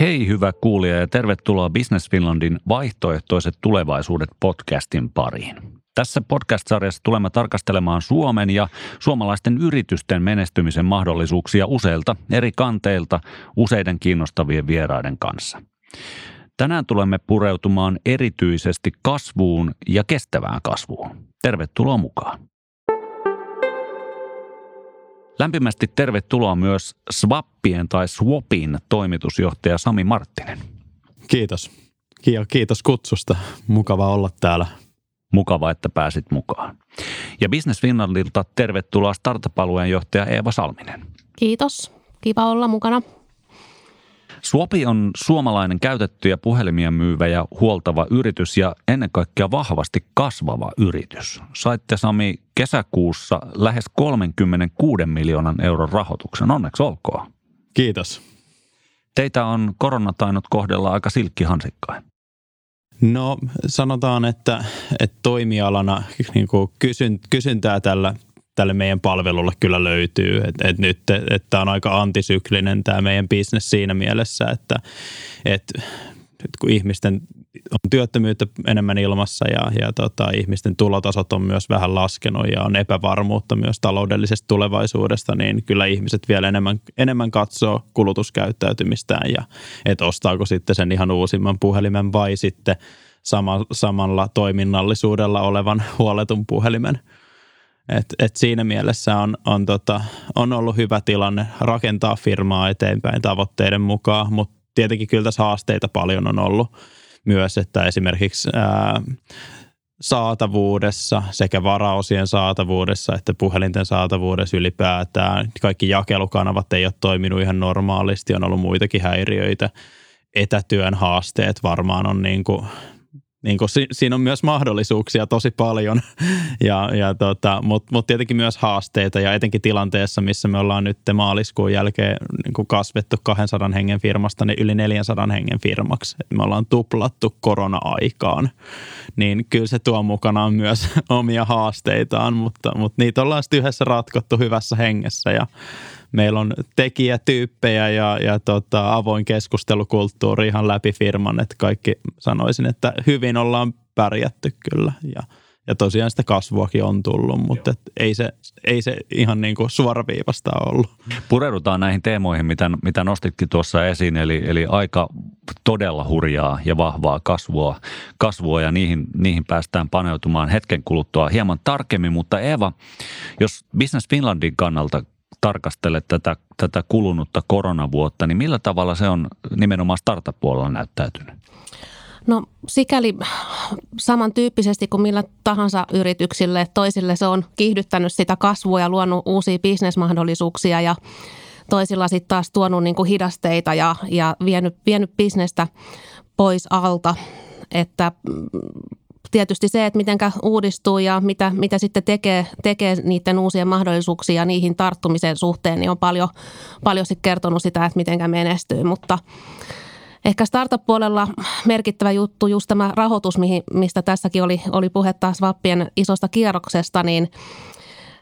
Hei hyvä kuulija ja tervetuloa Business Finlandin vaihtoehtoiset tulevaisuudet podcastin pariin. Tässä podcast-sarjassa tulemme tarkastelemaan Suomen ja suomalaisten yritysten menestymisen mahdollisuuksia useilta eri kanteilta useiden kiinnostavien vieraiden kanssa. Tänään tulemme pureutumaan erityisesti kasvuun ja kestävään kasvuun. Tervetuloa mukaan. Lämpimästi tervetuloa myös Swappien tai Swapin toimitusjohtaja Sami Marttinen. Kiitos. Kiitos kutsusta. Mukava olla täällä. Mukava, että pääsit mukaan. Ja Business Finlandilta tervetuloa startup-alueen johtaja Eeva Salminen. Kiitos. Kiva olla mukana. Swapi on suomalainen käytettyjä puhelimia myyvä ja huoltava yritys ja ennen kaikkea vahvasti kasvava yritys. Saitte Sami kesäkuussa lähes 36 miljoonan euron rahoituksen. Onneksi olkoon. Kiitos. Teitä on korona tainnut kohdella aika silkkihansikkain. No sanotaan, että, että toimialana niin kuin kysyn, kysyntää tällä tälle meidän palvelulle kyllä löytyy. Et, et nyt että on aika antisyklinen tämä meidän bisnes siinä mielessä, että et, nyt kun ihmisten on työttömyyttä enemmän ilmassa ja, ja tota, ihmisten tulotasot on myös vähän laskenut ja on epävarmuutta myös taloudellisesta tulevaisuudesta, niin kyllä ihmiset vielä enemmän, enemmän katsoo kulutuskäyttäytymistään ja että ostaako sitten sen ihan uusimman puhelimen vai sitten sama, samalla toiminnallisuudella olevan huoletun puhelimen – et, et siinä mielessä on, on, tota, on ollut hyvä tilanne rakentaa firmaa eteenpäin tavoitteiden mukaan, mutta tietenkin kyllä tässä haasteita paljon on ollut myös, että esimerkiksi ää, saatavuudessa sekä varaosien saatavuudessa että puhelinten saatavuudessa ylipäätään. Kaikki jakelukanavat ei ole toiminut ihan normaalisti, on ollut muitakin häiriöitä. Etätyön haasteet varmaan on niin kuin niin kuin, si, siinä on myös mahdollisuuksia tosi paljon, ja, ja tota, mutta mut tietenkin myös haasteita ja etenkin tilanteessa, missä me ollaan nyt maaliskuun jälkeen niin kuin kasvettu 200 hengen firmasta niin yli 400 hengen firmaksi. Et me ollaan tuplattu korona-aikaan, niin kyllä se tuo mukanaan myös omia haasteitaan, mutta, mutta niitä ollaan sitten yhdessä ratkottu hyvässä hengessä ja meillä on tekijätyyppejä ja, ja tota, avoin keskustelukulttuuri ihan läpi firman, että kaikki sanoisin, että hyvin ollaan pärjätty kyllä. Ja, ja tosiaan sitä kasvuakin on tullut, mutta et ei, se, ei se ihan niin kuin suoraviivasta ollut. Pureudutaan näihin teemoihin, mitä, mitä nostitkin tuossa esiin, eli, eli aika todella hurjaa ja vahvaa kasvua, kasvua ja niihin, niihin päästään paneutumaan hetken kuluttua hieman tarkemmin, mutta Eva, jos Business Finlandin kannalta tarkastelet tätä, tätä kulunutta koronavuotta, niin millä tavalla se on nimenomaan startup-puolella näyttäytynyt? No sikäli samantyyppisesti kuin millä tahansa yrityksille, toisille se on kiihdyttänyt sitä kasvua ja luonut uusia bisnesmahdollisuuksia ja toisilla sitten taas tuonut niin kuin hidasteita ja, ja vienyt, vienyt bisnestä pois alta. Että tietysti se, että miten uudistuu ja mitä, mitä sitten tekee, tekee niiden uusien mahdollisuuksia niihin tarttumisen suhteen, niin on paljon, paljon sitten kertonut sitä, että miten menestyy. Mutta ehkä startup-puolella merkittävä juttu, just tämä rahoitus, mihin, mistä tässäkin oli, oli puhetta Swappien isosta kierroksesta, niin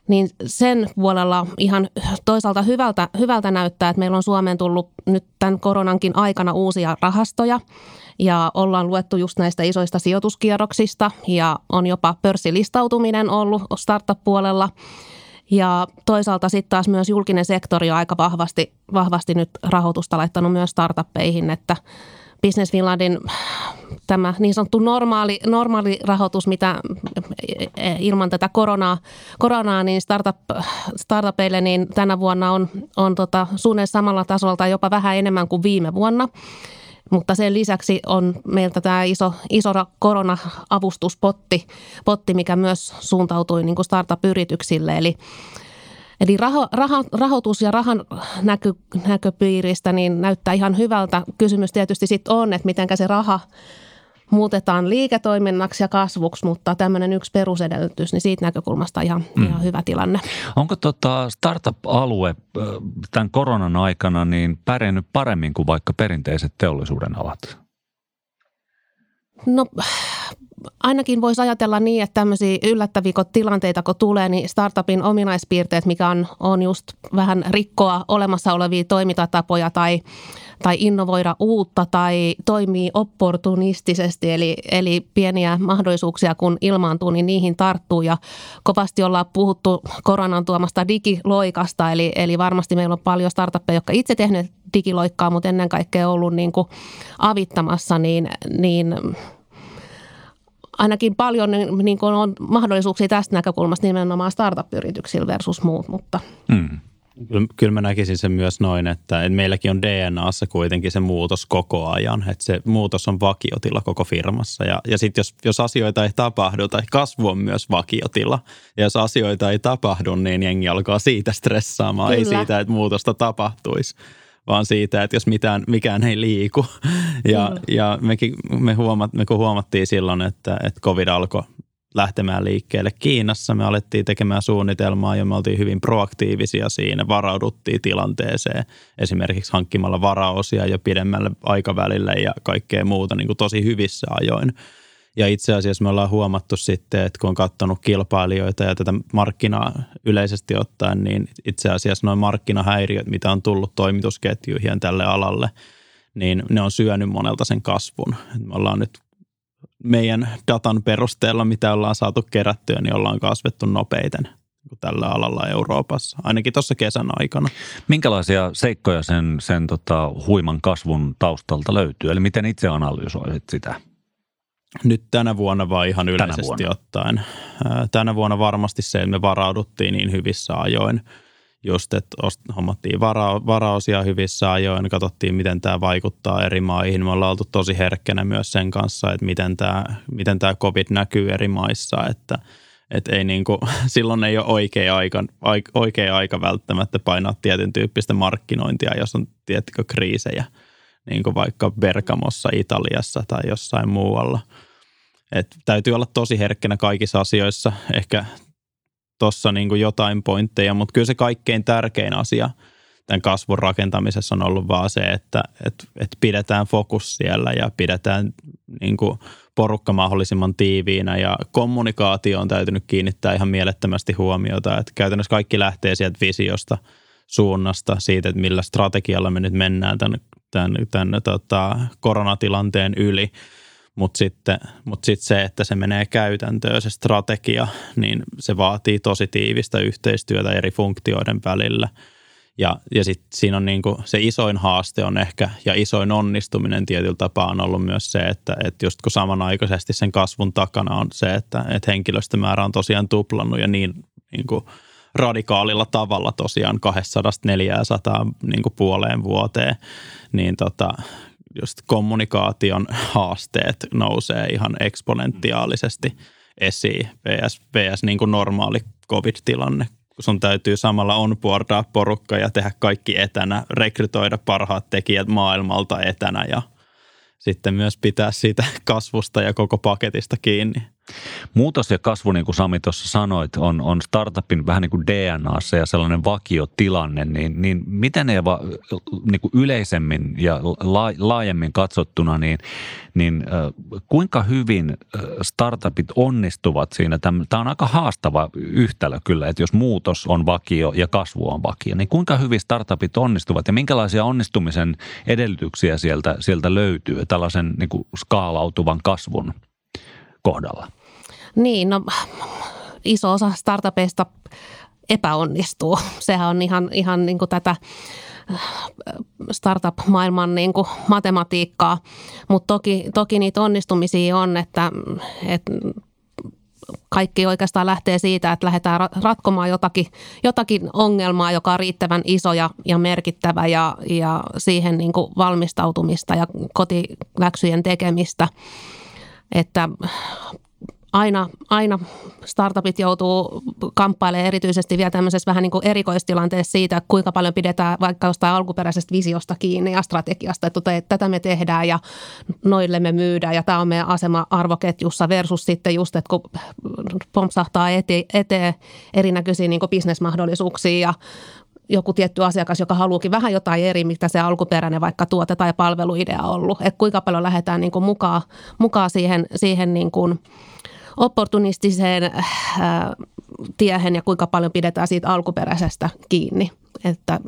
niin sen puolella ihan toisaalta hyvältä, hyvältä näyttää, että meillä on Suomeen tullut nyt tämän koronankin aikana uusia rahastoja – ja ollaan luettu just näistä isoista sijoituskierroksista ja on jopa pörssilistautuminen ollut startup-puolella. Ja toisaalta sitten taas myös julkinen sektori on aika vahvasti, vahvasti nyt rahoitusta laittanut myös startuppeihin, että Business Finlandin tämä niin sanottu normaali, normaali rahoitus, mitä ilman tätä koronaa, koronaa niin startup, startupeille niin tänä vuonna on, on tota, suunnilleen samalla tasolla tai jopa vähän enemmän kuin viime vuonna. Mutta sen lisäksi on meiltä tämä iso, iso korona-avustuspotti, potti, mikä myös suuntautui niin kuin startup-yrityksille. Eli Eli raho, raho, rahoitus ja rahan näkö, näköpiiristä niin näyttää ihan hyvältä. Kysymys tietysti sitten on, että miten se raha muutetaan liiketoiminnaksi ja kasvuksi, mutta tämmöinen yksi perusedellytys, niin siitä näkökulmasta ihan, mm. ihan hyvä tilanne. Onko tota startup-alue tämän koronan aikana niin pärjännyt paremmin kuin vaikka perinteiset teollisuuden alat? No ainakin voisi ajatella niin, että tämmöisiä yllättäviä tilanteita kun tulee, niin startupin ominaispiirteet, mikä on, on just vähän rikkoa olemassa olevia toimintatapoja tai, tai innovoida uutta tai toimii opportunistisesti, eli, eli pieniä mahdollisuuksia kun ilmaantuu, niin niihin tarttuu ja kovasti ollaan puhuttu koronan tuomasta digiloikasta, eli, eli varmasti meillä on paljon startuppeja, jotka itse tehneet digiloikkaa, mutta ennen kaikkea ollut niin kuin avittamassa, niin, niin ainakin paljon niin kuin on mahdollisuuksia tästä näkökulmasta nimenomaan startup-yrityksillä versus muut, mutta mm. Kyllä, kyllä mä näkisin sen myös noin, että, että meilläkin on DNAssa kuitenkin se muutos koko ajan, että se muutos on vakiotila koko firmassa ja, ja sitten jos, jos asioita ei tapahdu tai kasvu on myös vakiotila ja jos asioita ei tapahdu, niin jengi alkaa siitä stressaamaan, kyllä. ei siitä, että muutosta tapahtuisi vaan siitä, että jos mitään, mikään ei liiku. Ja, mm. ja mekin, me, huomat, me kun huomattiin silloin, että, että covid alkoi lähtemään liikkeelle Kiinassa, me alettiin tekemään suunnitelmaa ja me oltiin hyvin proaktiivisia siinä, varauduttiin tilanteeseen esimerkiksi hankkimalla varaosia jo pidemmälle aikavälille ja kaikkea muuta niin kuin tosi hyvissä ajoin. Ja itse asiassa me ollaan huomattu sitten, että kun on katsonut kilpailijoita ja tätä markkinaa yleisesti ottaen, niin itse asiassa noin markkinahäiriöt, mitä on tullut toimitusketjuihin tälle alalle, niin ne on syönyt monelta sen kasvun. Me ollaan nyt meidän datan perusteella, mitä ollaan saatu kerättyä, niin ollaan kasvettu nopeiten tällä alalla Euroopassa, ainakin tuossa kesän aikana. Minkälaisia seikkoja sen, sen tota, huiman kasvun taustalta löytyy? Eli miten itse analysoisit sitä? Nyt tänä vuonna vai ihan yleisesti tänä vuonna. ottaen? Tänä vuonna varmasti se, että me varauduttiin niin hyvissä ajoin. Just, että hommattiin vara, varaosia hyvissä ajoin, katsottiin, miten tämä vaikuttaa eri maihin. Me ollaan oltu tosi herkkänä myös sen kanssa, että miten tämä, miten tämä COVID näkyy eri maissa, että – että ei niinku, silloin ei ole oikea aika, oikea aika välttämättä painaa tietyn tyyppistä markkinointia, jos on tiettikö kriisejä, niin kuin vaikka Bergamossa Italiassa tai jossain muualla – et täytyy olla tosi herkkänä kaikissa asioissa. Ehkä tuossa niin jotain pointteja, mutta kyllä se kaikkein tärkein asia tämän kasvun rakentamisessa on ollut vaan se, että, että, että pidetään fokus siellä ja pidetään niin kuin porukka mahdollisimman tiiviinä ja kommunikaatio on täytynyt kiinnittää ihan mielettömästi huomiota, että käytännössä kaikki lähtee sieltä visiosta, suunnasta, siitä, että millä strategialla me nyt mennään tämän, tämän, tämän tota, koronatilanteen yli – mutta sitten, mut sitten se, että se menee käytäntöön, se strategia, niin se vaatii tosi tiivistä yhteistyötä eri funktioiden välillä. Ja, ja sitten siinä on niinku, se isoin haaste on ehkä, ja isoin onnistuminen tietyllä tapaa on ollut myös se, että, että just kun samanaikaisesti sen kasvun takana on se, että, että henkilöstömäärä on tosiaan tuplannut ja niin, niin kuin radikaalilla tavalla tosiaan 200-400 niin puoleen vuoteen, niin tota, just kommunikaation haasteet nousee ihan eksponentiaalisesti esiin vs, vs niin kuin normaali covid-tilanne, kun sun täytyy samalla onboardaa porukka ja tehdä kaikki etänä, rekrytoida parhaat tekijät maailmalta etänä ja sitten myös pitää siitä kasvusta ja koko paketista kiinni. Muutos ja kasvu, niin kuin Sami tuossa sanoit, on, on startupin vähän niin kuin DNAssa ja sellainen vakiotilanne, niin, niin miten ne niin kuin yleisemmin ja la, laajemmin katsottuna, niin, niin kuinka hyvin startupit onnistuvat siinä? Tämä on aika haastava yhtälö kyllä, että jos muutos on vakio ja kasvu on vakio, niin kuinka hyvin startupit onnistuvat ja minkälaisia onnistumisen edellytyksiä sieltä, sieltä löytyy tällaisen niin kuin skaalautuvan kasvun kohdalla? Niin, no iso osa startupeista epäonnistuu. Sehän on ihan, ihan niin kuin tätä äh, startup-maailman niin kuin matematiikkaa, mutta toki, toki niitä onnistumisia on, että, että kaikki oikeastaan lähtee siitä, että lähdetään ratkomaan jotakin, jotakin ongelmaa, joka on riittävän iso ja, ja merkittävä ja, ja siihen niin kuin valmistautumista ja kotiläksyjen tekemistä. Että aina, aina startupit joutuu kamppailemaan erityisesti vielä tämmöisessä vähän niin kuin erikoistilanteessa siitä, kuinka paljon pidetään vaikka jostain alkuperäisestä visiosta kiinni ja strategiasta, että tota, tätä me tehdään ja noille me myydään ja tämä on meidän asema arvoketjussa versus sitten just, että kun pompsahtaa eteen, eteen erinäköisiä niin bisnesmahdollisuuksia ja joku tietty asiakas, joka haluukin vähän jotain eri, mitä se alkuperäinen vaikka tuote tai palveluidea on ollut. Että kuinka paljon lähdetään niin kuin mukaan, mukaan siihen, siihen niin kuin opportunistiseen ää, tiehen ja kuinka paljon pidetään siitä alkuperäisestä kiinni. Että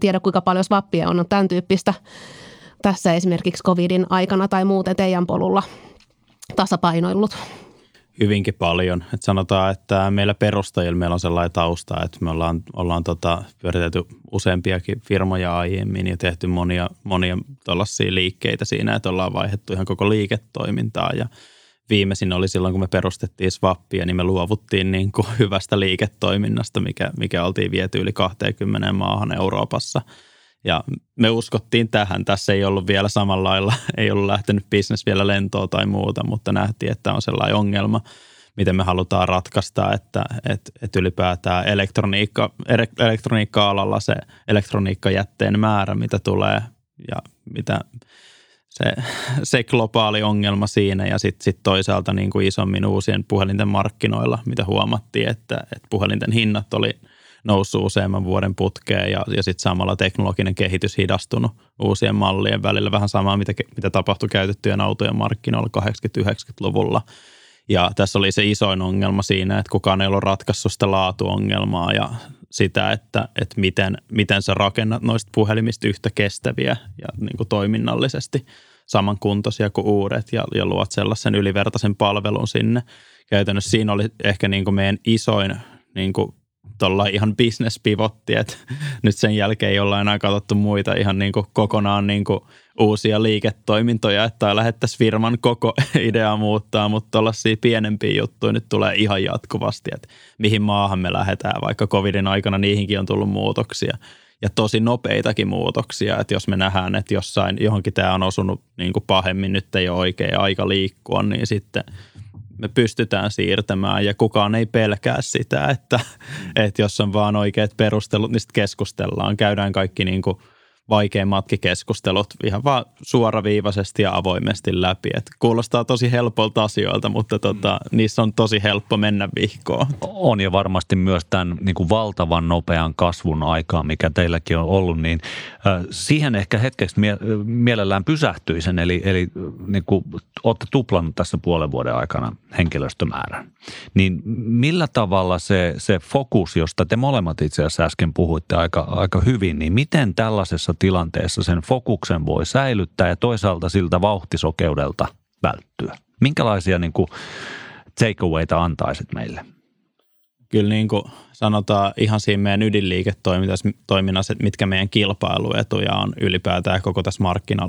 tiedä kuinka paljon swappia on, on tämän tyyppistä tässä esimerkiksi covidin aikana tai muuten teidän polulla tasapainoillut? Hyvinkin paljon. Et sanotaan, että meillä perustajilla meillä on sellainen tausta, että me ollaan, ollaan tota, pyöritelty useampiakin firmoja aiemmin ja tehty monia, monia liikkeitä siinä, että ollaan vaihdettu ihan koko liiketoimintaa ja viimeisin oli silloin, kun me perustettiin Swappia, niin me luovuttiin niin kuin hyvästä liiketoiminnasta, mikä, mikä oltiin viety yli 20 maahan Euroopassa – ja me uskottiin tähän. Tässä ei ollut vielä samalla lailla, ei ollut lähtenyt bisnes vielä lentoon tai muuta, mutta nähtiin, että on sellainen ongelma, miten me halutaan ratkaista, että, että, että ylipäätään elektroniikka, elektroniikka-alalla se elektroniikkajätteen määrä, mitä tulee ja mitä se, se globaali ongelma siinä ja sitten sit toisaalta niin kuin isommin uusien puhelinten markkinoilla, mitä huomattiin, että, että puhelinten hinnat oli – noussut useamman vuoden putkeen ja, ja sitten samalla teknologinen kehitys hidastunut uusien mallien välillä. Vähän samaa, mitä, mitä tapahtui käytettyjen autojen markkinoilla 80-90-luvulla. Ja tässä oli se isoin ongelma siinä, että kukaan ei ollut ratkaissut sitä laatuongelmaa ja sitä, että, että miten, miten sä rakennat noista puhelimista yhtä kestäviä ja niin kuin toiminnallisesti samankuntoisia kuin uudet ja, ja luot sellaisen ylivertaisen palvelun sinne. Käytännössä siinä oli ehkä niin kuin meidän isoin niin kuin tuolla ihan business pivotti, että nyt sen jälkeen ei olla enää katsottu muita ihan niin kuin kokonaan niin kuin uusia liiketoimintoja, että lähettäisiin firman koko idea muuttaa, mutta tuollaisia pienempiä juttuja nyt tulee ihan jatkuvasti, että mihin maahan me lähdetään, vaikka covidin aikana niihinkin on tullut muutoksia ja tosi nopeitakin muutoksia, että jos me nähdään, että jossain johonkin tämä on osunut niin kuin pahemmin, nyt ei ole oikea aika liikkua, niin sitten – me pystytään siirtämään ja kukaan ei pelkää sitä, että, että jos on vaan oikeat perustelut, niin sitten keskustellaan. Käydään kaikki niin kuin vaikeimmatkin keskustelut ihan vaan suoraviivaisesti ja avoimesti läpi. Et kuulostaa tosi helpolta asioilta, mutta tota, mm. niissä on tosi helppo mennä vihkoon. On ja varmasti myös tämän niin kuin valtavan nopean kasvun aikaa, mikä teilläkin on ollut, niin äh, siihen ehkä hetkeksi mie- mielellään pysähtyisen. Eli, eli niin kuin olette tuplannut tässä puolen vuoden aikana henkilöstömäärän. Niin millä tavalla se, se fokus, josta te molemmat itse asiassa äsken puhuitte aika, aika hyvin, niin miten tällaisessa tilanteessa sen fokuksen voi säilyttää ja toisaalta siltä vauhtisokeudelta välttyä? Minkälaisia niin kuin takeawayta antaisit meille? Kyllä niin kuin sanotaan ihan siinä meidän ydinliiketoiminnassa, että mitkä meidän kilpailuetuja on ylipäätään koko tässä,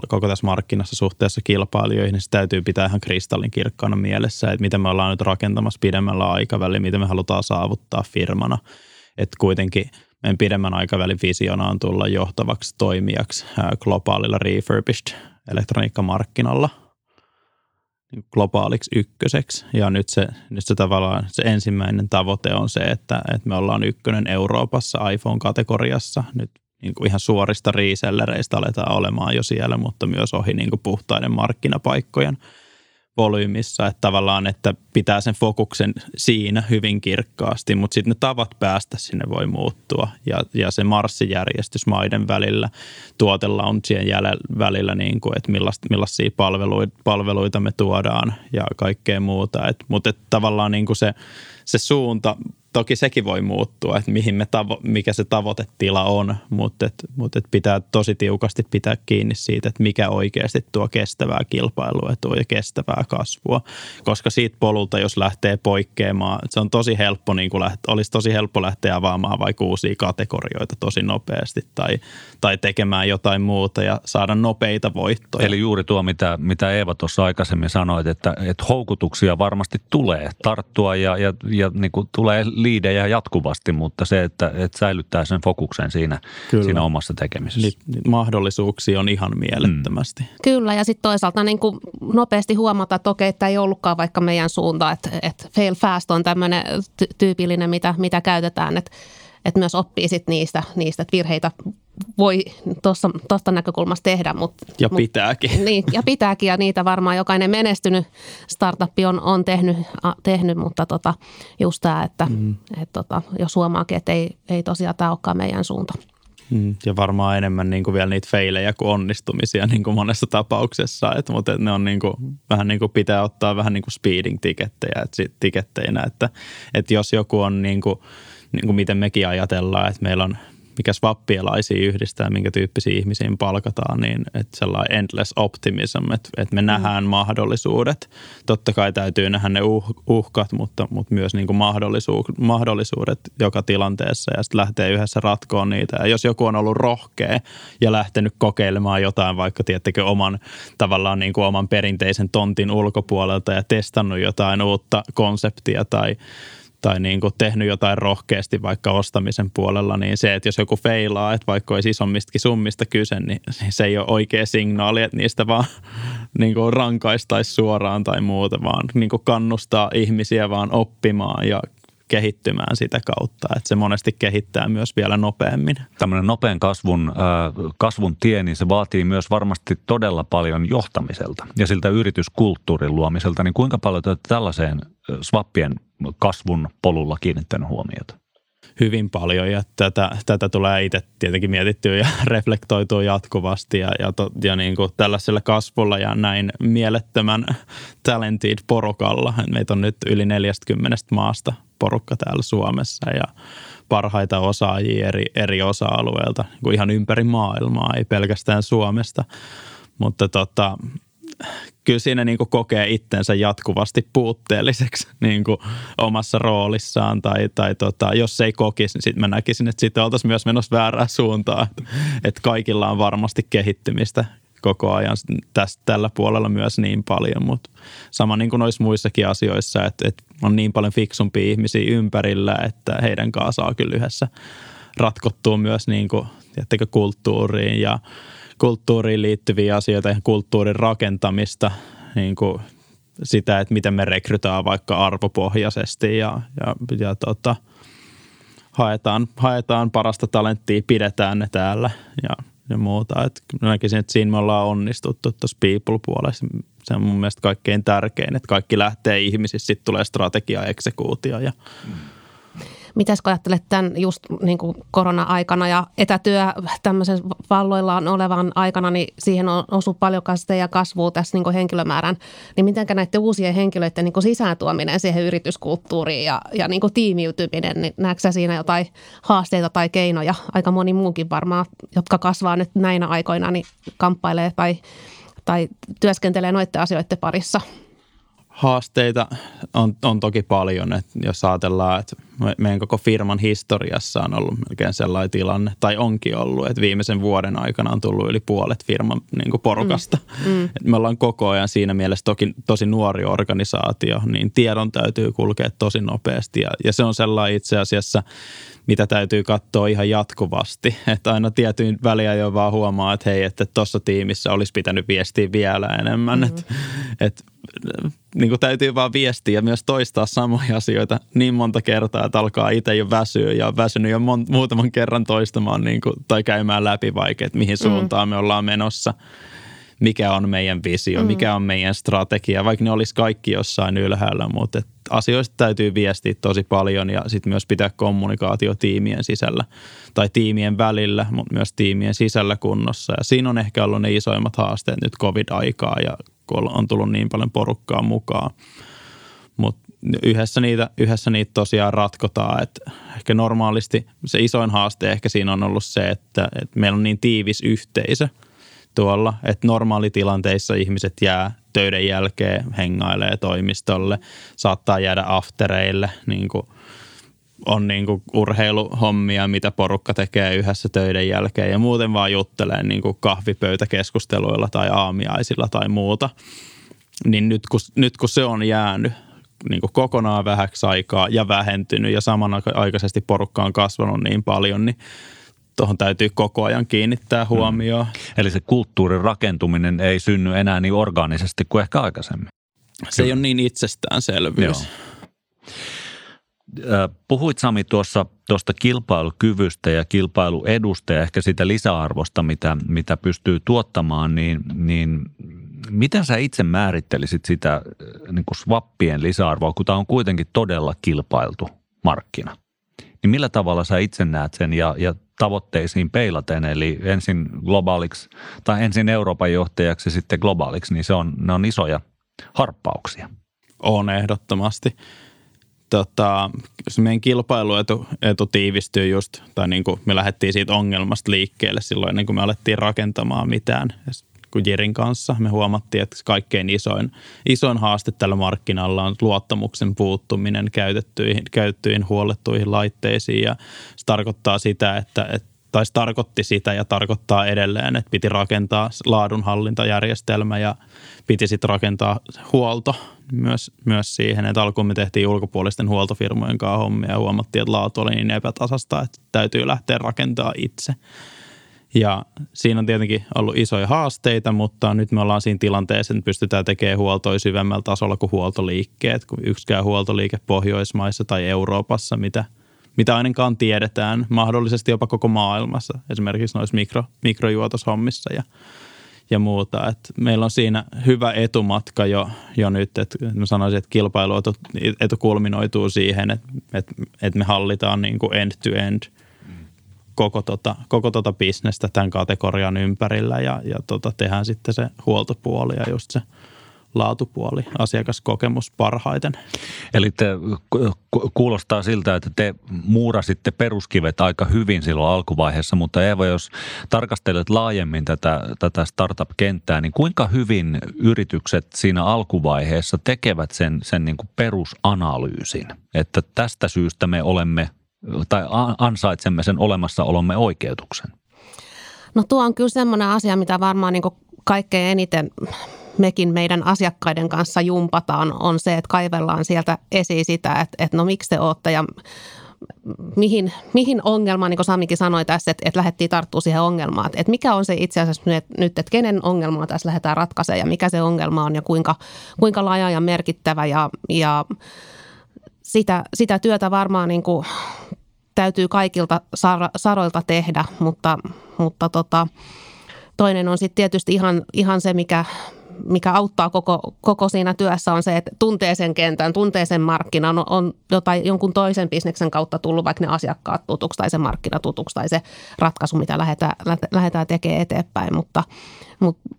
koko tässä markkinassa suhteessa kilpailijoihin, niin se täytyy pitää ihan kristallin kirkkaana mielessä, että mitä me ollaan nyt rakentamassa pidemmällä aikavälillä, mitä me halutaan saavuttaa firmana. Että kuitenkin – meidän pidemmän aikavälin visiona on tulla johtavaksi toimijaksi globaalilla refurbished elektroniikkamarkkinalla niin globaaliksi ykköseksi. Ja nyt se, nyt se tavallaan se ensimmäinen tavoite on se, että, että me ollaan ykkönen Euroopassa iPhone-kategoriassa. Nyt niin kuin ihan suorista resellereistä aletaan olemaan jo siellä, mutta myös ohi niin kuin puhtaiden markkinapaikkojen – volyymissa, että tavallaan, että pitää sen fokuksen siinä hyvin kirkkaasti, mutta sitten ne tavat päästä sinne voi muuttua. Ja, ja se marssijärjestys maiden välillä, tuotelaunchien jäljellä välillä, niin kuin, että millaista, millaisia palveluita, palveluita me tuodaan ja kaikkea muuta, et, mutta et tavallaan niin kuin se, se suunta toki sekin voi muuttua, että mihin me tavo- mikä se tavoitetila on, mutta, et, mutta et pitää tosi tiukasti pitää kiinni siitä, että mikä oikeasti tuo kestävää kilpailua tuo ja kestävää kasvua. Koska siitä polulta, jos lähtee poikkeamaan, se on tosi helppo, niin kuin läht- olisi tosi helppo lähteä avaamaan vaikka uusia kategorioita tosi nopeasti tai, tai tekemään jotain muuta ja saada nopeita voittoja. Eli juuri tuo, mitä, mitä Eeva tuossa aikaisemmin sanoit, että, että houkutuksia varmasti tulee tarttua ja, ja, ja niin kuin tulee liidejä jatkuvasti, mutta se, että, että säilyttää sen fokuksen siinä, siinä omassa tekemisessä. Ni, ni, mahdollisuuksia on ihan mielettömästi. Mm. Kyllä ja sitten toisaalta niin kuin nopeasti huomata, että okei, että ei ollutkaan vaikka meidän suunta, että, että fail fast on tämmöinen ty- tyypillinen, mitä, mitä käytetään, että, että myös oppii sit niistä, niistä, että virheitä voi tuosta näkökulmasta tehdä. Mutta, ja pitääkin. Mut, niin, ja pitääkin ja niitä varmaan jokainen menestynyt startup on, on tehnyt, a, tehnyt, mutta tota, just tämä, että mm. et, tota, jos huomaakin, että ei, ei tosiaan tämä olekaan meidän suunta. Mm, ja varmaan enemmän niin kuin vielä niitä feilejä kuin onnistumisia niin kuin monessa tapauksessa, Et, mutta ne on niin kuin, vähän niin kuin pitää ottaa vähän niin kuin speeding tikettejä, et, tiketteinä, että, että jos joku on niin kuin, niin kuin miten mekin ajatellaan, että meillä on mikä swappielaisia yhdistää, minkä tyyppisiä ihmisiä palkataan, niin että sellainen endless optimism, että, että me mm. nähdään mahdollisuudet. Totta kai täytyy nähdä ne uh, uhkat, mutta, mutta myös niin kuin mahdollisuudet, mahdollisuudet joka tilanteessa ja sitten lähtee yhdessä ratkoon niitä. Ja jos joku on ollut rohkea ja lähtenyt kokeilemaan jotain, vaikka tiettekö oman tavallaan niin kuin oman perinteisen tontin ulkopuolelta ja testannut jotain uutta konseptia tai tai niin kuin tehnyt jotain rohkeasti vaikka ostamisen puolella, niin se, että jos joku feilaa, että vaikka olisi isommistakin summista kyse, niin se ei ole oikea signaali, että niistä vaan niin kuin rankaistaisi suoraan tai muuta, vaan niin kuin kannustaa ihmisiä vaan oppimaan ja kehittymään sitä kautta, että se monesti kehittää myös vielä nopeammin. Tämmöinen nopean kasvun, äh, kasvun tie, niin se vaatii myös varmasti todella paljon johtamiselta ja siltä yrityskulttuurin luomiselta. Niin kuinka paljon te tällaiseen swappien kasvun polulla kiinnittänyt huomiota? hyvin paljon ja tätä, tätä tulee itse tietenkin mietittyä ja reflektoitua jatkuvasti ja, ja, to, ja niin kuin tällaisella kasvulla ja näin mielettömän talented porukalla. Meitä on nyt yli 40 maasta porukka täällä Suomessa ja parhaita osaajia eri, eri osa-alueilta niin ihan ympäri maailmaa, ei pelkästään Suomesta. Mutta tota, kyllä siinä niin kuin kokee itsensä jatkuvasti puutteelliseksi niin kuin omassa roolissaan. Tai, tai tota, jos ei kokisi, niin sitten mä näkisin, että sitten oltaisiin myös menossa väärään suuntaan. Että kaikilla on varmasti kehittymistä koko ajan tästä, tällä puolella myös niin paljon, mutta sama niin kuin noissa muissakin asioissa, että, että on niin paljon fiksumpia ihmisiä ympärillä, että heidän kanssaan saa kyllä yhdessä ratkottua myös niin kuin, kulttuuriin ja kulttuuriin liittyviä asioita ja kulttuurin rakentamista, niin kuin sitä, että miten me rekrytään vaikka arvopohjaisesti ja, ja, ja tota, haetaan, haetaan parasta talenttia, pidetään ne täällä ja, ja muuta. Et näkisin, että siinä me ollaan onnistuttu tuossa people-puolessa. Se on mun mielestä kaikkein tärkein, että kaikki lähtee ihmisissä, sitten tulee strategia, eksekuutio ja mm Mitäs kun ajattelet tämän just niin kuin korona-aikana ja etätyö tämmöisen valloillaan olevan aikana, niin siihen on osu paljon ja kasvua tässä niin kuin henkilömäärän. Niin miten näiden uusien henkilöiden niin kuin sisääntuominen siihen yrityskulttuuriin ja, ja niin kuin tiimiytyminen, niin näetkö siinä jotain haasteita tai keinoja? Aika moni muukin varmaan, jotka kasvaa nyt näinä aikoina, niin kamppailee tai, tai työskentelee noiden asioiden parissa – haasteita on, on toki paljon, että jos ajatellaan, että meidän koko firman historiassa on ollut melkein sellainen tilanne, tai onkin ollut, että viimeisen vuoden aikana on tullut yli puolet firman niin kuin porukasta. Mm. Mm. Me ollaan koko ajan siinä mielessä toki tosi nuori organisaatio, niin tiedon täytyy kulkea tosi nopeasti, ja, ja se on sellainen itse asiassa, mitä täytyy katsoa ihan jatkuvasti. Että aina tietyin väliä jo vaan huomaa, että hei, että tuossa tiimissä olisi pitänyt viestiä vielä enemmän. Mm-hmm. Että et, niin kuin täytyy vaan viestiä ja myös toistaa samoja asioita niin monta kertaa, että alkaa itse jo väsyä ja on väsynyt jo mon, muutaman kerran toistamaan niin kuin, tai käymään läpi vaikka, että mihin mm. suuntaan mm. me ollaan menossa mikä on meidän visio, mm. mikä on meidän strategia, vaikka ne olisi kaikki jossain ylhäällä, mutta asioista täytyy viestiä tosi paljon ja sitten myös pitää kommunikaatio tiimien sisällä tai tiimien välillä, mutta myös tiimien sisällä kunnossa. Ja siinä on ehkä ollut ne isoimmat haasteet nyt covid-aikaa ja kun on tullut niin paljon porukkaa mukaan. Mutta yhdessä niitä, yhdessä niitä tosiaan ratkotaan, että ehkä normaalisti se isoin haaste ehkä siinä on ollut se, että, että meillä on niin tiivis yhteisö – tuolla, että normaalitilanteissa ihmiset jää töiden jälkeen, hengailee toimistolle, saattaa jäädä aftereille, niin kuin on niin kuin urheiluhommia, mitä porukka tekee yhdessä töiden jälkeen ja muuten vaan juttelee niin kuin kahvipöytäkeskusteluilla tai aamiaisilla tai muuta. Niin nyt kun, nyt kun se on jäänyt niin kuin kokonaan vähäksi aikaa ja vähentynyt ja samanaikaisesti porukka on kasvanut niin paljon, niin tuohon täytyy koko ajan kiinnittää mm. huomioon. Mm. Eli se kulttuurin rakentuminen ei synny enää niin orgaanisesti kuin ehkä aikaisemmin. Se Kyllä. ei ole niin itsestäänselvyys. Joo. Puhuit Sami tuossa tuosta kilpailukyvystä ja kilpailuedusta ja ehkä sitä lisäarvosta, mitä, mitä pystyy tuottamaan, niin, niin miten sä itse määrittelisit sitä niin kuin swappien lisäarvoa, kun tämä on kuitenkin todella kilpailtu markkina? Niin millä tavalla sä itse näet sen ja, ja tavoitteisiin peilaten, eli ensin globaaliksi tai ensin Euroopan johtajaksi ja sitten globaaliksi, niin se on, ne on isoja harppauksia. On ehdottomasti. Tota, se meidän kilpailuetu etu tiivistyy just, tai niin kuin me lähdettiin siitä ongelmasta liikkeelle silloin ennen kuin me alettiin rakentamaan mitään kuin Jirin kanssa. Me huomattiin, että kaikkein isoin, isoin haaste tällä markkinalla on luottamuksen puuttuminen käytettyihin, käytettyihin huollettuihin laitteisiin ja se tarkoittaa sitä, että, että tai tarkoitti sitä ja tarkoittaa edelleen, että piti rakentaa laadunhallintajärjestelmä ja piti sitten rakentaa huolto myös, myös siihen, että alkuun me tehtiin ulkopuolisten huoltofirmojen kanssa hommia ja huomattiin, että laatu oli niin epätasasta, että täytyy lähteä rakentamaan itse. Ja siinä on tietenkin ollut isoja haasteita, mutta nyt me ollaan siinä tilanteessa, että pystytään tekemään huoltoja syvemmällä tasolla kuin huoltoliikkeet, kun yksikään huoltoliike Pohjoismaissa tai Euroopassa, mitä, mitä ainakaan tiedetään, mahdollisesti jopa koko maailmassa, esimerkiksi noissa mikro, mikrojuotoshommissa ja, ja muuta. Et meillä on siinä hyvä etumatka jo, jo nyt, että sanoisin, että kilpailuetu etu kulminoituu siihen, että, että, että me hallitaan niin kuin end to end – koko tota, koko tota bisnestä tämän kategorian ympärillä ja, ja tota, tehdään sitten se huoltopuoli ja just se laatupuoli, asiakaskokemus parhaiten. Eli te, kuulostaa siltä, että te muurasitte peruskivet aika hyvin silloin alkuvaiheessa, mutta Eeva, jos tarkastelet laajemmin tätä, tätä startup-kenttää, niin kuinka hyvin yritykset siinä alkuvaiheessa tekevät sen, sen niin kuin perusanalyysin, että tästä syystä me olemme tai ansaitsemme sen olemassaolomme oikeutuksen? No tuo on kyllä semmoinen asia, mitä varmaan niin kaikkein eniten mekin meidän asiakkaiden kanssa jumpataan, on se, että kaivellaan sieltä esiin sitä, että, että no miksi te olette ja mihin, mihin ongelmaan, niin kuin Samikin sanoi tässä, että, että lähdettiin tarttua siihen ongelmaan. Että mikä on se itse asiassa nyt, että kenen ongelmaa tässä lähdetään ratkaisemaan ja mikä se ongelma on ja kuinka, kuinka laaja ja merkittävä ja, ja sitä, sitä työtä varmaan niin kuin täytyy kaikilta saroilta tehdä, mutta, mutta tota, toinen on sitten tietysti ihan, ihan se, mikä, mikä auttaa koko, koko siinä työssä on se, että tuntee sen kentän, tuntee sen markkinan, on, on jotain, jonkun toisen bisneksen kautta tullut vaikka ne asiakkaat tutuksi tai se markkina tutuksi tai se ratkaisu, mitä lähdetään, lähdetään tekemään eteenpäin, mutta, mutta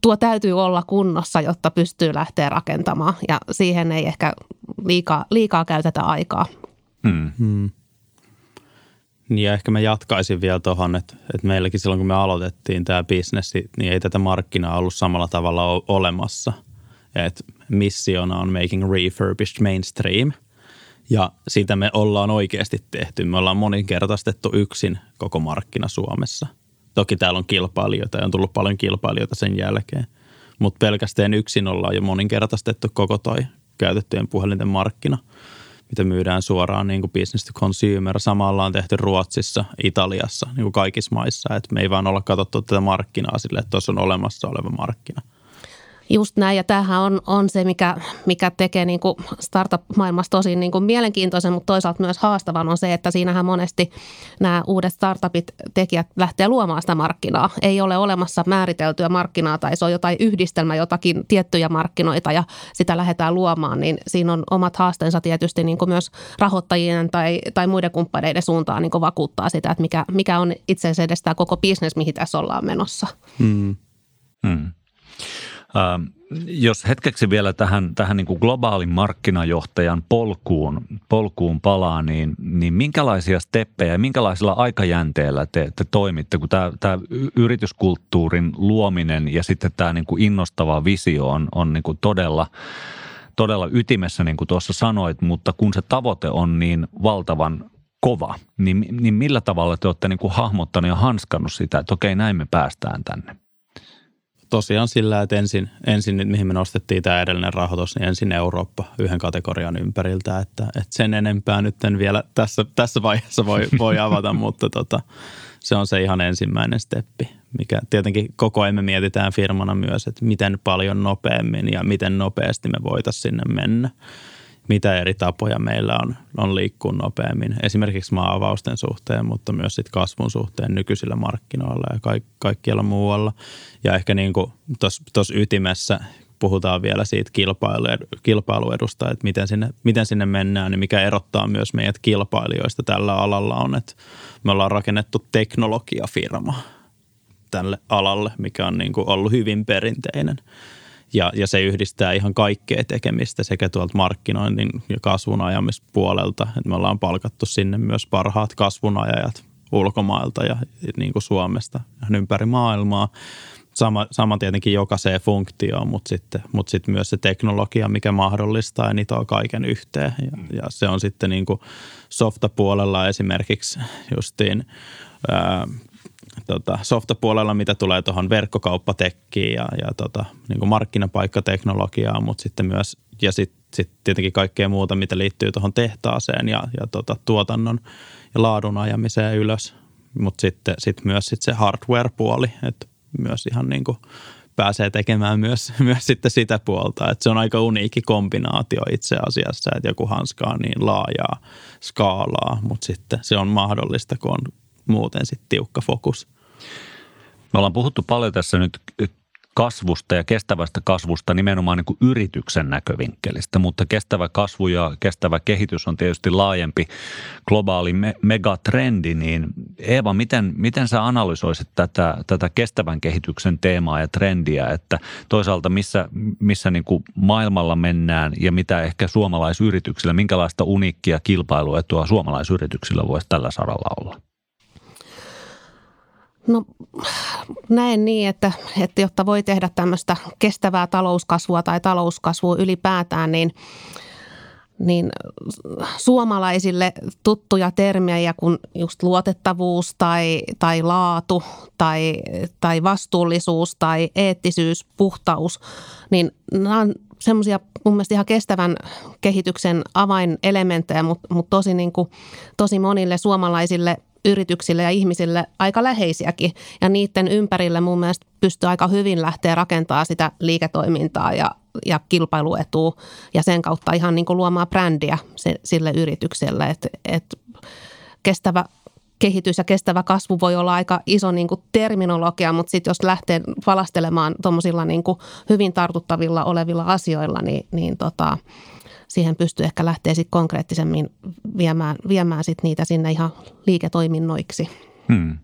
tuo täytyy olla kunnossa, jotta pystyy lähteä rakentamaan ja siihen ei ehkä liikaa, liikaa käytetä aikaa. Hmm. Hmm. Niin ja ehkä mä jatkaisin vielä tuohon, että, että meilläkin silloin kun me aloitettiin tämä bisnes, niin ei tätä markkinaa ollut samalla tavalla o- olemassa. Et missiona on making refurbished mainstream ja siitä me ollaan oikeasti tehty. Me ollaan moninkertaistettu yksin koko markkina Suomessa. Toki täällä on kilpailijoita ja on tullut paljon kilpailijoita sen jälkeen, mutta pelkästään yksin ollaan jo moninkertaistettu koko toi käytettyjen puhelinten markkina – mitä myydään suoraan niin kuin business to consumer. Samalla on tehty Ruotsissa, Italiassa, niin kuin kaikissa maissa. että me ei vaan olla katsottu tätä markkinaa sille, että tuossa on olemassa oleva markkina. Just näin, ja tämähän on, on se, mikä, mikä tekee niin kuin startup-maailmassa tosi niin kuin mielenkiintoisen, mutta toisaalta myös haastavan on se, että siinähän monesti nämä uudet startupit, tekijät lähtee luomaan sitä markkinaa. Ei ole olemassa määriteltyä markkinaa tai se on jotain yhdistelmä, jotakin tiettyjä markkinoita ja sitä lähdetään luomaan, niin siinä on omat haasteensa tietysti niin kuin myös rahoittajien tai, tai muiden kumppaneiden suuntaan niin kuin vakuuttaa sitä, että mikä, mikä on itse asiassa edes tämä koko bisnes, mihin tässä ollaan menossa. Hmm. Hmm. Ähm, jos hetkeksi vielä tähän, tähän niin kuin globaalin markkinajohtajan polkuun, polkuun palaa, niin, niin minkälaisia steppejä ja minkälaisella aikajänteellä te, te toimitte, kun tämä, tämä yrityskulttuurin luominen ja sitten tämä niin kuin innostava visio on, on niin kuin todella, todella ytimessä, niin kuin tuossa sanoit, mutta kun se tavoite on niin valtavan kova, niin, niin millä tavalla te olette niin kuin hahmottanut ja hanskannut sitä, että okei, näin me päästään tänne? Tosiaan sillä, että ensin, ensin mihin me nostettiin tämä edellinen rahoitus, niin ensin Eurooppa yhden kategorian ympäriltä, että, että sen enempää nyt en vielä tässä, tässä vaiheessa voi, voi avata, mutta tota, se on se ihan ensimmäinen steppi, mikä tietenkin koko ajan me mietitään firmana myös, että miten paljon nopeammin ja miten nopeasti me voitaisiin sinne mennä. Mitä eri tapoja meillä on, on liikkua nopeammin. Esimerkiksi maa-avausten suhteen, mutta myös sit kasvun suhteen nykyisillä markkinoilla ja kaik, kaikkialla muualla. Ja ehkä niin tuossa ytimessä puhutaan vielä siitä kilpailuedusta, että miten sinne, miten sinne mennään, niin mikä erottaa myös meidät kilpailijoista tällä alalla on, että me ollaan rakennettu teknologiafirma tälle alalle, mikä on niin kuin ollut hyvin perinteinen. Ja, ja se yhdistää ihan kaikkea tekemistä sekä tuolta markkinoinnin ja kasvun ajamispuolelta. Että me ollaan palkattu sinne myös parhaat kasvunajajat ulkomailta ja niin kuin Suomesta ympäri maailmaa sama, sama tietenkin jokaiseen funktioon, mutta sitten, mutta sitten myös se teknologia, mikä mahdollistaa ja nitoo kaiken yhteen. Ja, mm. ja se on sitten niin kuin softapuolella esimerkiksi justiin ää, tota, softapuolella, mitä tulee tuohon verkkokauppatekkiin ja, ja tota, niin kuin markkinapaikkateknologiaan, mutta sitten myös ja sitten sit tietenkin kaikkea muuta, mitä liittyy tuohon tehtaaseen ja, ja tota, tuotannon ja laadun ajamiseen ylös. Mutta sitten sit myös sit se hardware-puoli, että myös ihan niin kuin pääsee tekemään myös, myös sitten sitä puolta. Että se on aika uniikki kombinaatio itse asiassa, että joku hanska on niin laajaa skaalaa, mutta sitten se on mahdollista, kun on muuten sitten tiukka fokus. Me ollaan puhuttu paljon tässä nyt kasvusta ja kestävästä kasvusta nimenomaan niin kuin yrityksen näkövinkkelistä, mutta kestävä kasvu ja kestävä kehitys on tietysti laajempi globaali me- megatrendi, niin Eeva, miten, miten sä analysoisit tätä, tätä kestävän kehityksen teemaa ja trendiä, että toisaalta missä, missä niin kuin maailmalla mennään ja mitä ehkä suomalaisyrityksillä, minkälaista uniikkia kilpailuetua suomalaisyrityksillä voisi tällä saralla olla? No näen niin, että, että jotta voi tehdä tämmöistä kestävää talouskasvua tai talouskasvua ylipäätään, niin, niin suomalaisille tuttuja termejä kuin just luotettavuus tai, tai laatu tai, tai vastuullisuus tai eettisyys, puhtaus, niin nämä on semmoisia mun mielestä ihan kestävän kehityksen avainelementtejä, mutta, mutta tosi, niin tosi monille suomalaisille – yrityksille ja ihmisille aika läheisiäkin. Ja niiden ympärille mun mielestä pystyy aika hyvin lähteä rakentamaan sitä liiketoimintaa ja, ja kilpailuetua ja sen kautta ihan niin kuin luomaan brändiä se, sille yritykselle. Että et kestävä kehitys ja kestävä kasvu voi olla aika iso niin kuin terminologia, mutta sitten jos lähtee valastelemaan tuommoisilla niin hyvin tartuttavilla olevilla asioilla, niin, niin tota, siihen pystyy ehkä lähteä sitten konkreettisemmin viemään, viemään sit niitä sinne ihan liiketoiminnoiksi. Hmm.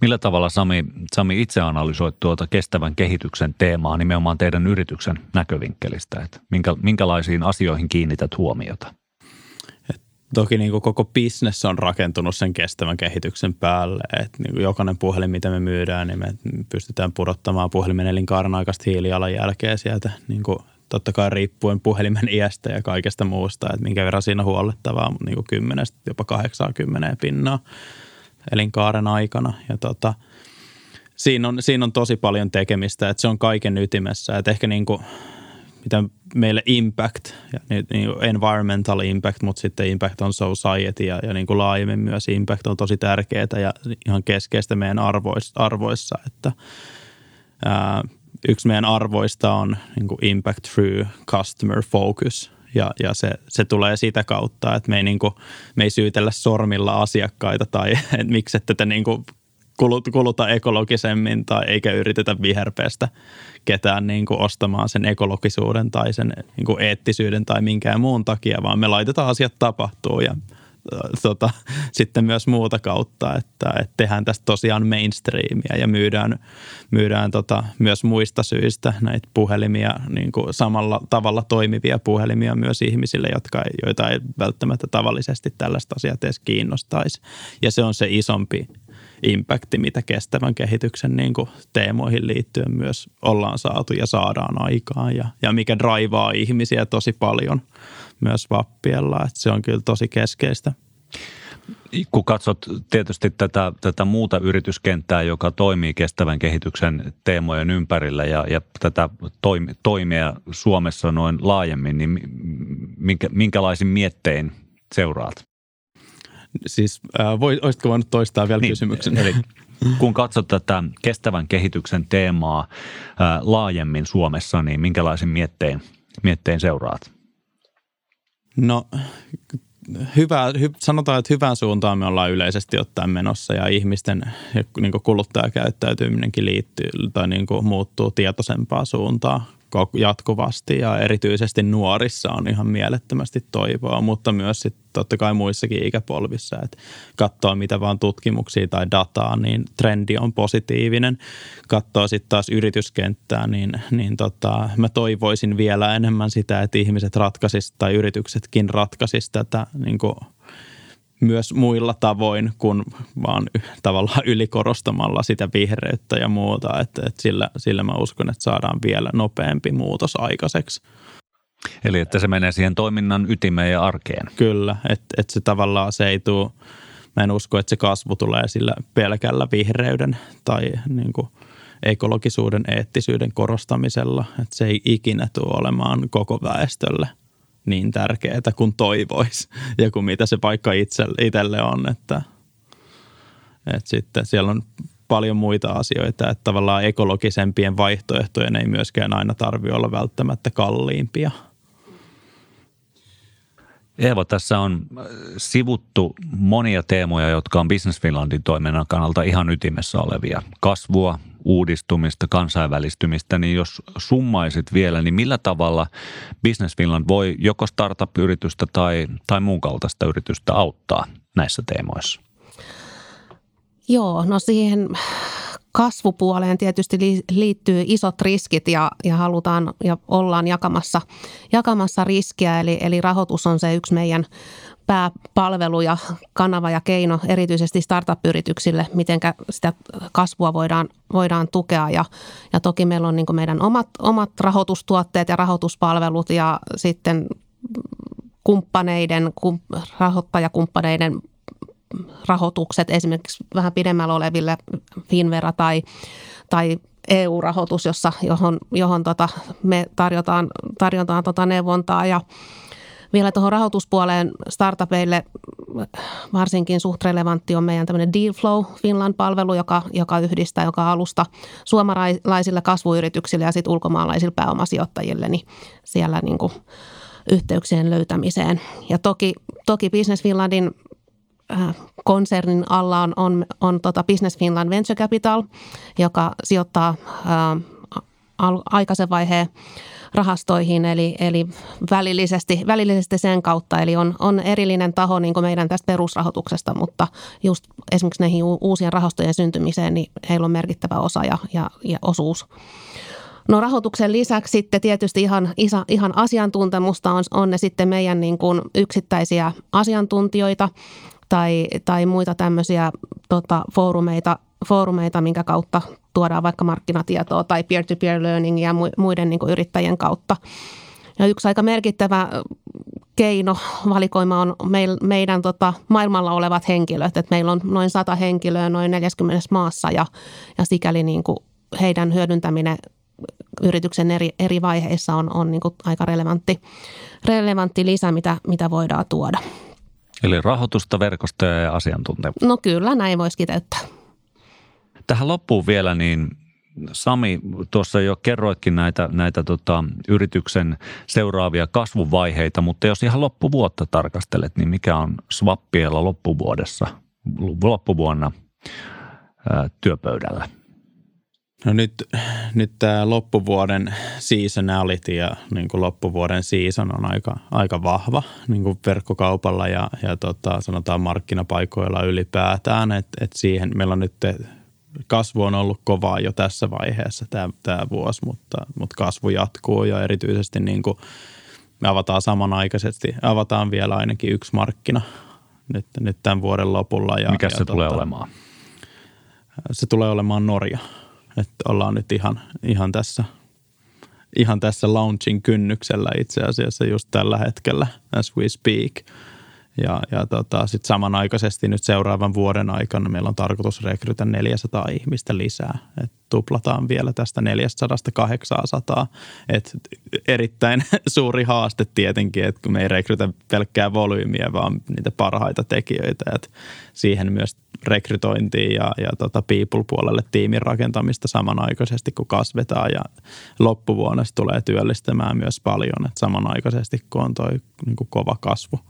Millä tavalla Sami, Sami itse analysoit tuota kestävän kehityksen teemaa nimenomaan teidän yrityksen näkövinkkelistä? Että minkä, minkälaisiin asioihin kiinnität huomiota? Et toki niin kuin koko business on rakentunut sen kestävän kehityksen päälle. Et niin kuin jokainen puhelin, mitä me myydään, niin me pystytään pudottamaan puhelimen elinkaaren aikaista hiilijalanjälkeä sieltä niin kuin totta kai riippuen puhelimen iästä ja kaikesta muusta, että minkä verran siinä on huollettavaa, mutta niin kuin 10 jopa 80 pinnaa elinkaaren aikana. Ja tota, siinä, on, siinä on tosi paljon tekemistä, että se on kaiken ytimessä. Että ehkä niin kuin, mitä meille impact, ja niin, environmental impact, mutta sitten impact on society ja, ja niin kuin laajemmin myös impact on tosi tärkeää ja ihan keskeistä meidän arvoissa, arvoissa että ää, yksi meidän arvoista on niin kuin impact through customer focus. Ja, ja se, se tulee sitä kautta, että me ei, niin kuin, me ei syytellä sormilla asiakkaita tai että miksi ette te niin kuin kuluta ekologisemmin tai eikä yritetä viherpestä ketään niin kuin ostamaan sen ekologisuuden tai sen niin kuin eettisyyden tai minkään muun takia, vaan me laitetaan asiat tapahtuu ja tota, sitten myös muuta kautta, että, että tehdään tästä tosiaan mainstreamia ja myydään, myydään tota, myös muista syistä näitä puhelimia, niin kuin samalla tavalla toimivia puhelimia myös ihmisille, jotka joita ei välttämättä tavallisesti tällaista asiaa edes kiinnostaisi. Ja se on se isompi impakti, mitä kestävän kehityksen niin kuin teemoihin liittyen myös ollaan saatu ja saadaan aikaan ja, ja mikä draivaa ihmisiä tosi paljon myös Vappiella, että se on kyllä tosi keskeistä. Kun katsot tietysti tätä, tätä muuta yrityskenttää, joka toimii kestävän kehityksen teemojen ympärillä ja, ja tätä toimi, toimia Suomessa noin laajemmin, niin minkä, minkälaisin miettein seuraat? Siis äh, voisitko voinut toistaa vielä niin, kysymyksen? Eli kun katsot tätä kestävän kehityksen teemaa äh, laajemmin Suomessa, niin minkälaisin miettein, miettein seuraat? No hyvä, hy, sanotaan, että hyvään suuntaan me ollaan yleisesti ottaen menossa ja ihmisten niin kuluttajakäyttäytyminenkin liittyy tai niin muuttuu tietoisempaa suuntaan jatkuvasti ja erityisesti nuorissa on ihan mielettömästi toivoa, mutta myös sitten totta kai muissakin ikäpolvissa, että katsoo mitä vaan tutkimuksia tai dataa, niin trendi on positiivinen. Katsoo sitten taas yrityskenttää, niin, niin tota, mä toivoisin vielä enemmän sitä, että ihmiset ratkaisis tai yrityksetkin ratkaisis tätä niin myös muilla tavoin kuin vaan tavallaan ylikorostamalla sitä vihreyttä ja muuta. Että, että sillä, sillä mä uskon, että saadaan vielä nopeampi muutos aikaiseksi. Eli että se menee siihen toiminnan ytimeen ja arkeen. Kyllä, että, että se tavallaan se ei tule, mä en usko, että se kasvu tulee sillä pelkällä vihreyden tai niin kuin ekologisuuden, eettisyyden korostamisella. Että se ei ikinä tule olemaan koko väestölle – niin tärkeää kuin toivoisi ja kuin mitä se paikka itselle, on. Että, että sitten siellä on paljon muita asioita, että tavallaan ekologisempien vaihtoehtojen ei myöskään aina tarvitse olla välttämättä kalliimpia. Eeva, tässä on sivuttu monia teemoja, jotka on Business Finlandin toiminnan kannalta ihan ytimessä olevia. Kasvua, uudistumista, kansainvälistymistä, niin jos summaisit vielä, niin millä tavalla Business Finland voi joko startup-yritystä tai, tai muun kaltaista yritystä auttaa näissä teemoissa? Joo, no siihen kasvupuoleen tietysti liittyy isot riskit ja, ja halutaan ja ollaan jakamassa, jakamassa riskiä. Eli, eli rahoitus on se yksi meidän pääpalvelu ja kanava ja keino erityisesti startup-yrityksille, miten sitä kasvua voidaan, voidaan tukea. Ja, ja toki meillä on niin meidän omat, omat rahoitustuotteet ja rahoituspalvelut ja sitten kumppaneiden, rahoittajakumppaneiden rahoitukset esimerkiksi vähän pidemmällä oleville Finvera tai, tai EU-rahoitus, jossa, johon, johon tota, me tarjotaan, tarjotaan tota neuvontaa ja vielä tuohon rahoituspuoleen startupeille varsinkin suht relevantti on meidän tämmöinen Deal Flow Finland-palvelu, joka, joka yhdistää joka alusta suomalaisille kasvuyrityksille ja sitten ulkomaalaisille pääomasijoittajille, niin siellä niin kuin yhteyksien löytämiseen. Ja toki, toki Business Finlandin konsernin alla on, on, on tota Business Finland Venture Capital, joka sijoittaa ää, äh, aikaisen vaiheen rahastoihin, eli, eli välillisesti, välillisesti sen kautta. Eli on, on erillinen taho niin kuin meidän tästä perusrahoituksesta, mutta just esimerkiksi näihin uusien rahastojen syntymiseen, niin heillä on merkittävä osa ja, ja, ja osuus. No rahoituksen lisäksi sitten tietysti ihan, isa, ihan asiantuntemusta on, on ne sitten meidän niin kuin yksittäisiä asiantuntijoita tai, tai muita tämmöisiä tota, foorumeita, foorumeita, minkä kautta tuodaan vaikka markkinatietoa tai peer-to-peer learning ja muiden niin yrittäjien kautta. Ja yksi aika merkittävä keino valikoima on meil, meidän tota, maailmalla olevat henkilöt. Et meillä on noin sata henkilöä noin 40 maassa ja, ja sikäli niin kuin heidän hyödyntäminen yrityksen eri, eri vaiheissa on, on niin kuin aika relevantti, relevantti lisä, mitä, mitä voidaan tuoda. Eli rahoitusta, verkostoja ja asiantuntemusta. No kyllä, näin voisi kiteyttää. Tähän loppuun vielä, niin Sami, tuossa jo kerroitkin näitä, näitä tota, yrityksen seuraavia kasvuvaiheita, mutta jos ihan loppuvuotta tarkastelet, niin mikä on Swappiella loppuvuodessa, loppuvuonna ää, työpöydällä? No nyt, nyt tämä loppuvuoden seasonality ja niin kuin loppuvuoden season on aika, aika vahva niin kuin verkkokaupalla ja, ja tota, sanotaan markkinapaikoilla ylipäätään. että et siihen meillä on nyt kasvu on ollut kovaa jo tässä vaiheessa tämä, tämä vuosi, mutta, mutta kasvu jatkuu ja erityisesti niin kuin me avataan samanaikaisesti, avataan vielä ainakin yksi markkina nyt, nyt tämän vuoden lopulla. Ja, Mikä se ja tulee tota, olemaan? Se tulee olemaan Norja. Että ollaan nyt ihan, ihan tässä ihan tässä launching kynnyksellä itse asiassa just tällä hetkellä as we speak – ja, ja tota, sitten samanaikaisesti nyt seuraavan vuoden aikana meillä on tarkoitus rekrytä 400 ihmistä lisää. Et tuplataan vielä tästä 400-800. Et erittäin suuri haaste tietenkin, että kun me ei rekrytä pelkkää volyymiä, vaan niitä parhaita tekijöitä. Et siihen myös rekrytointiin ja, ja tota people-puolelle tiimin rakentamista samanaikaisesti, kun kasvetaan ja loppuvuonna tulee työllistämään myös paljon, että samanaikaisesti kun on toi niin kova kasvu.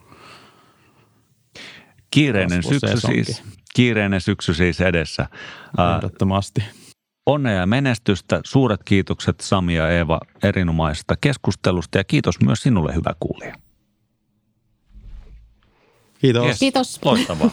Kiireinen syksy siis, kiireinen syksy siis edessä. Ehdottomasti. Onnea ja menestystä. Suuret kiitokset Sami ja Eeva erinomaisesta keskustelusta ja kiitos myös sinulle hyvä kuulija. Kiitos. Yes. Kiitos. Loistavaa.